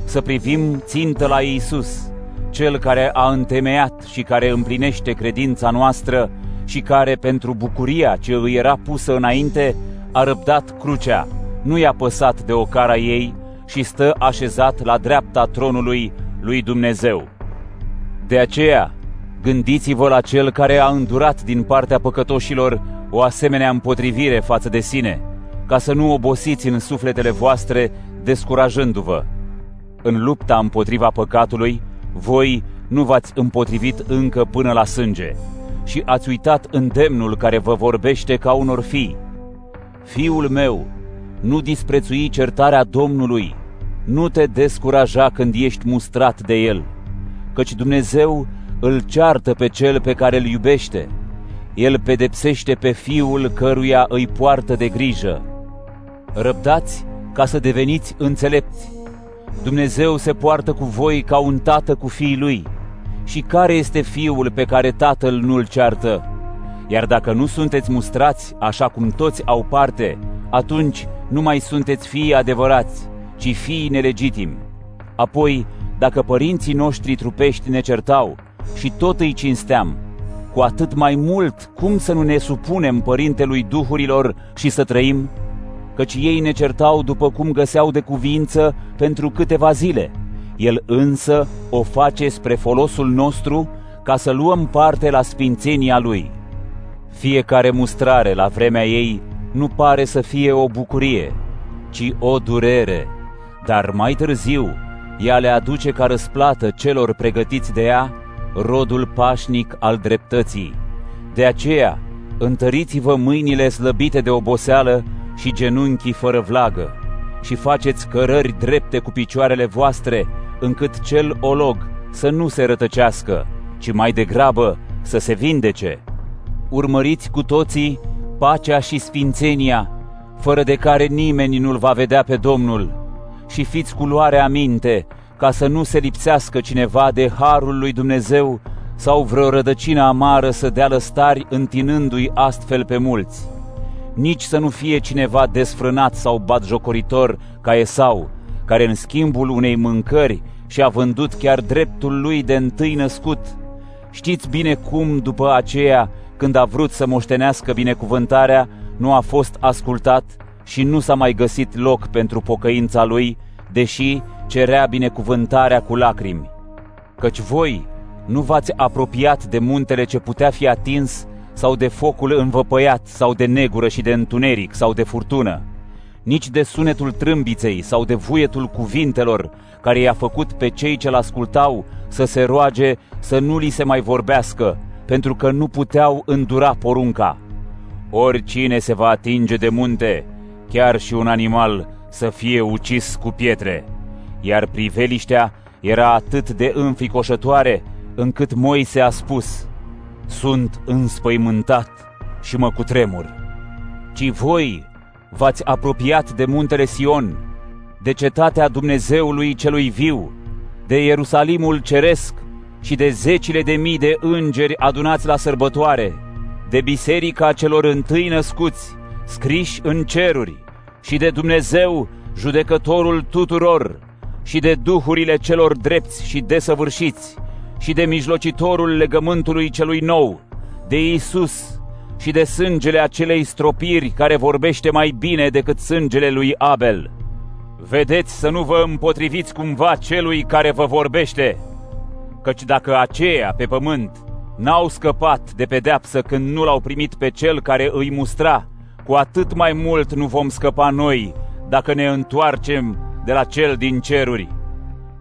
Să privim țintă la Iisus, Cel care a întemeiat și care împlinește credința noastră și care, pentru bucuria ce îi era pusă înainte, a răbdat crucea, nu i-a păsat de ocara ei și stă așezat la dreapta tronului lui Dumnezeu. De aceea, Gândiți-vă la cel care a îndurat din partea păcătoșilor o asemenea împotrivire față de sine, ca să nu obosiți în sufletele voastre descurajându-vă. În lupta împotriva păcatului, voi nu v-ați împotrivit încă până la sânge și ați uitat îndemnul care vă vorbește ca unor fii. Fiul meu, nu disprețui certarea Domnului, nu te descuraja când ești mustrat de el, căci Dumnezeu îl ceartă pe cel pe care îl iubește. El pedepsește pe fiul căruia îi poartă de grijă. Răbdați ca să deveniți înțelepți. Dumnezeu se poartă cu voi ca un tată cu fiii lui. Și care este fiul pe care tatăl nu-l ceartă? Iar dacă nu sunteți mustrați, așa cum toți au parte, atunci nu mai sunteți fii adevărați, ci fii nelegitimi. Apoi, dacă părinții noștri trupești ne certau, și tot îi cinsteam. Cu atât mai mult, cum să nu ne supunem Părintelui Duhurilor și să trăim? Căci ei ne certau după cum găseau de cuvință pentru câteva zile. El însă o face spre folosul nostru ca să luăm parte la sfințenia Lui. Fiecare mustrare la vremea ei nu pare să fie o bucurie, ci o durere, dar mai târziu ea le aduce ca răsplată celor pregătiți de ea rodul pașnic al dreptății. De aceea, întăriți-vă mâinile slăbite de oboseală și genunchii fără vlagă și faceți cărări drepte cu picioarele voastre, încât cel olog să nu se rătăcească, ci mai degrabă să se vindece. Urmăriți cu toții pacea și sfințenia, fără de care nimeni nu-L va vedea pe Domnul, și fiți cu luare aminte, ca să nu se lipsească cineva de harul lui Dumnezeu sau vreo rădăcină amară să dea lăstari întinându-i astfel pe mulți. Nici să nu fie cineva desfrânat sau batjocoritor ca Esau, care în schimbul unei mâncări și-a vândut chiar dreptul lui de întâi născut. Știți bine cum, după aceea, când a vrut să moștenească binecuvântarea, nu a fost ascultat și nu s-a mai găsit loc pentru pocăința lui, deși cerea binecuvântarea cu lacrimi, căci voi nu v-ați apropiat de muntele ce putea fi atins sau de focul învăpăiat sau de negură și de întuneric sau de furtună, nici de sunetul trâmbiței sau de vuietul cuvintelor care i-a făcut pe cei ce-l ascultau să se roage să nu li se mai vorbească, pentru că nu puteau îndura porunca. Oricine se va atinge de munte, chiar și un animal, să fie ucis cu pietre. Iar priveliștea era atât de înficoșătoare, încât Moise a spus, Sunt înspăimântat și mă cutremur. Ci voi v-ați apropiat de muntele Sion, de cetatea Dumnezeului celui viu, de Ierusalimul ceresc și de zecile de mii de îngeri adunați la sărbătoare, de biserica celor întâi născuți, scriși în ceruri, și de Dumnezeu, judecătorul tuturor, și de duhurile celor drepți și desăvârșiți, și de mijlocitorul legământului celui nou, de Isus și de sângele acelei stropiri care vorbește mai bine decât sângele lui Abel. Vedeți să nu vă împotriviți cumva celui care vă vorbește, căci dacă aceia pe pământ n-au scăpat de pedeapsă când nu l-au primit pe cel care îi mustra, cu atât mai mult nu vom scăpa noi dacă ne întoarcem de la cel din ceruri.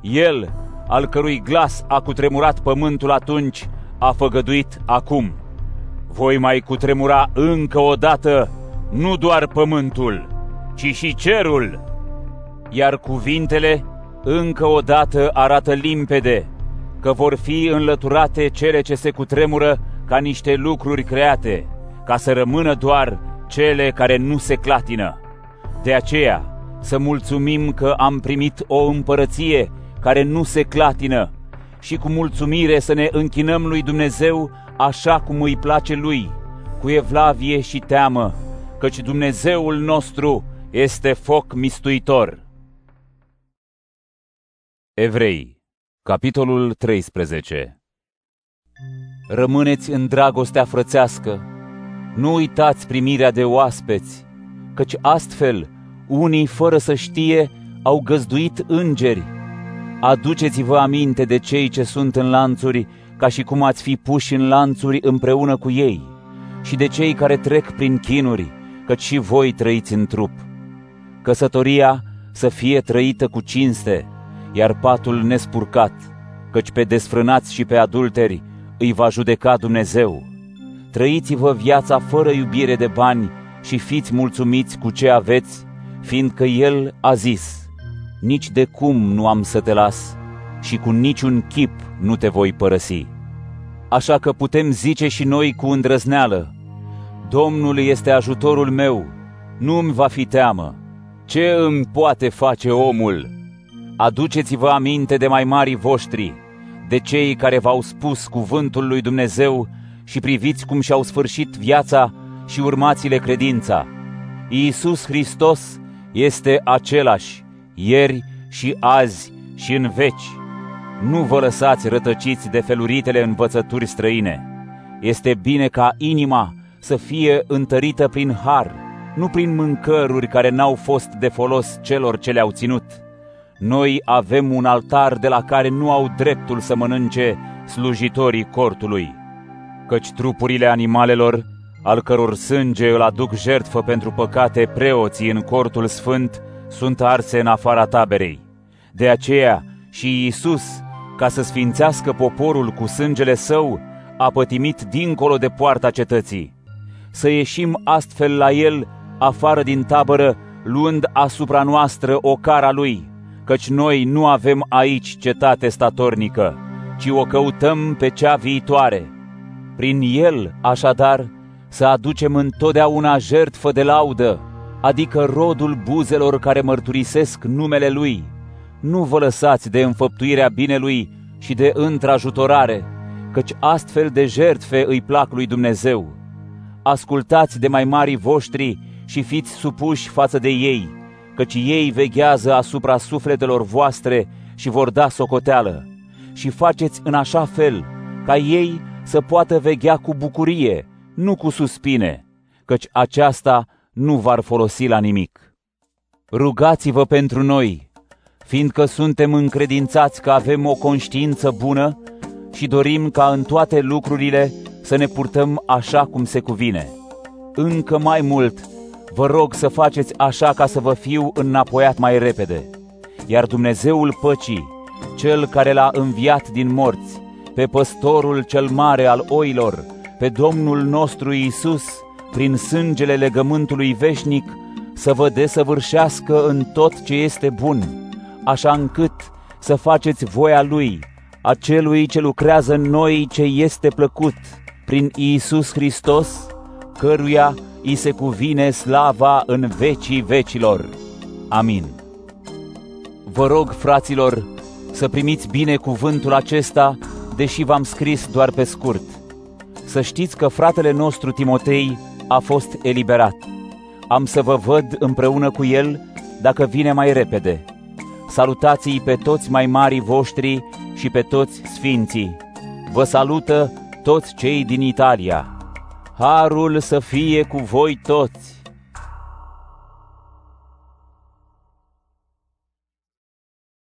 El, al cărui glas a cutremurat pământul atunci, a făgăduit acum. Voi mai cutremura încă o dată nu doar pământul, ci și cerul. Iar cuvintele încă o dată arată limpede că vor fi înlăturate cele ce se cutremură ca niște lucruri create, ca să rămână doar cele care nu se clatină. De aceea, să mulțumim că am primit o împărăție care nu se clatină și cu mulțumire să ne închinăm lui Dumnezeu așa cum îi place lui, cu evlavie și teamă, căci Dumnezeul nostru este foc mistuitor. Evrei, capitolul 13 Rămâneți în dragostea frățească, nu uitați primirea de oaspeți, căci astfel unii, fără să știe, au găzduit îngeri. Aduceți-vă aminte de cei ce sunt în lanțuri, ca și cum ați fi puși în lanțuri împreună cu ei, și de cei care trec prin chinuri, căci și voi trăiți în trup. Căsătoria să fie trăită cu cinste, iar patul nespurcat, căci pe desfrânați și pe adulteri îi va judeca Dumnezeu. Trăiți-vă viața fără iubire de bani și fiți mulțumiți cu ce aveți, fiindcă El a zis, nici de cum nu am să te las și cu niciun chip nu te voi părăsi. Așa că putem zice și noi cu îndrăzneală, Domnul este ajutorul meu, nu îmi va fi teamă. Ce îmi poate face omul? Aduceți-vă aminte de mai mari voștri, de cei care v-au spus cuvântul lui Dumnezeu și priviți cum și-au sfârșit viața și urmați-le credința. Iisus Hristos este același, ieri și azi și în veci. Nu vă lăsați rătăciți de feluritele învățături străine. Este bine ca inima să fie întărită prin har, nu prin mâncăruri care n-au fost de folos celor ce le-au ținut. Noi avem un altar de la care nu au dreptul să mănânce slujitorii cortului, căci trupurile animalelor al căror sânge îl aduc jertfă pentru păcate preoții în cortul sfânt, sunt arse în afara taberei. De aceea și Iisus, ca să sfințească poporul cu sângele său, a pătimit dincolo de poarta cetății. Să ieșim astfel la el, afară din tabără, luând asupra noastră o cara lui, căci noi nu avem aici cetate statornică, ci o căutăm pe cea viitoare. Prin el, așadar, să aducem întotdeauna jertfă de laudă, adică rodul buzelor care mărturisesc numele Lui. Nu vă lăsați de înfăptuirea binelui și de întrajutorare, căci astfel de jertfe îi plac lui Dumnezeu. Ascultați de mai mari voștri și fiți supuși față de ei, căci ei veghează asupra sufletelor voastre și vor da socoteală. Și faceți în așa fel ca ei să poată veghea cu bucurie, nu cu suspine, căci aceasta nu v-ar folosi la nimic. Rugați-vă pentru noi, fiindcă suntem încredințați că avem o conștiință bună și dorim ca în toate lucrurile să ne purtăm așa cum se cuvine. Încă mai mult, Vă rog să faceți așa ca să vă fiu înapoiat mai repede. Iar Dumnezeul păcii, Cel care l-a înviat din morți, pe păstorul cel mare al oilor, pe Domnul nostru Iisus, prin sângele legământului veșnic, să vă desăvârșească în tot ce este bun, așa încât să faceți voia Lui, a Celui ce lucrează în noi ce este plăcut, prin Iisus Hristos, căruia îi se cuvine slava în vecii vecilor. Amin. Vă rog, fraților, să primiți bine cuvântul acesta, deși v-am scris doar pe scurt. Să știți că fratele nostru Timotei a fost eliberat. Am să vă văd împreună cu el dacă vine mai repede. Salutați-i pe toți mai mari voștri și pe toți sfinții. Vă salută toți cei din Italia. Harul să fie cu voi toți!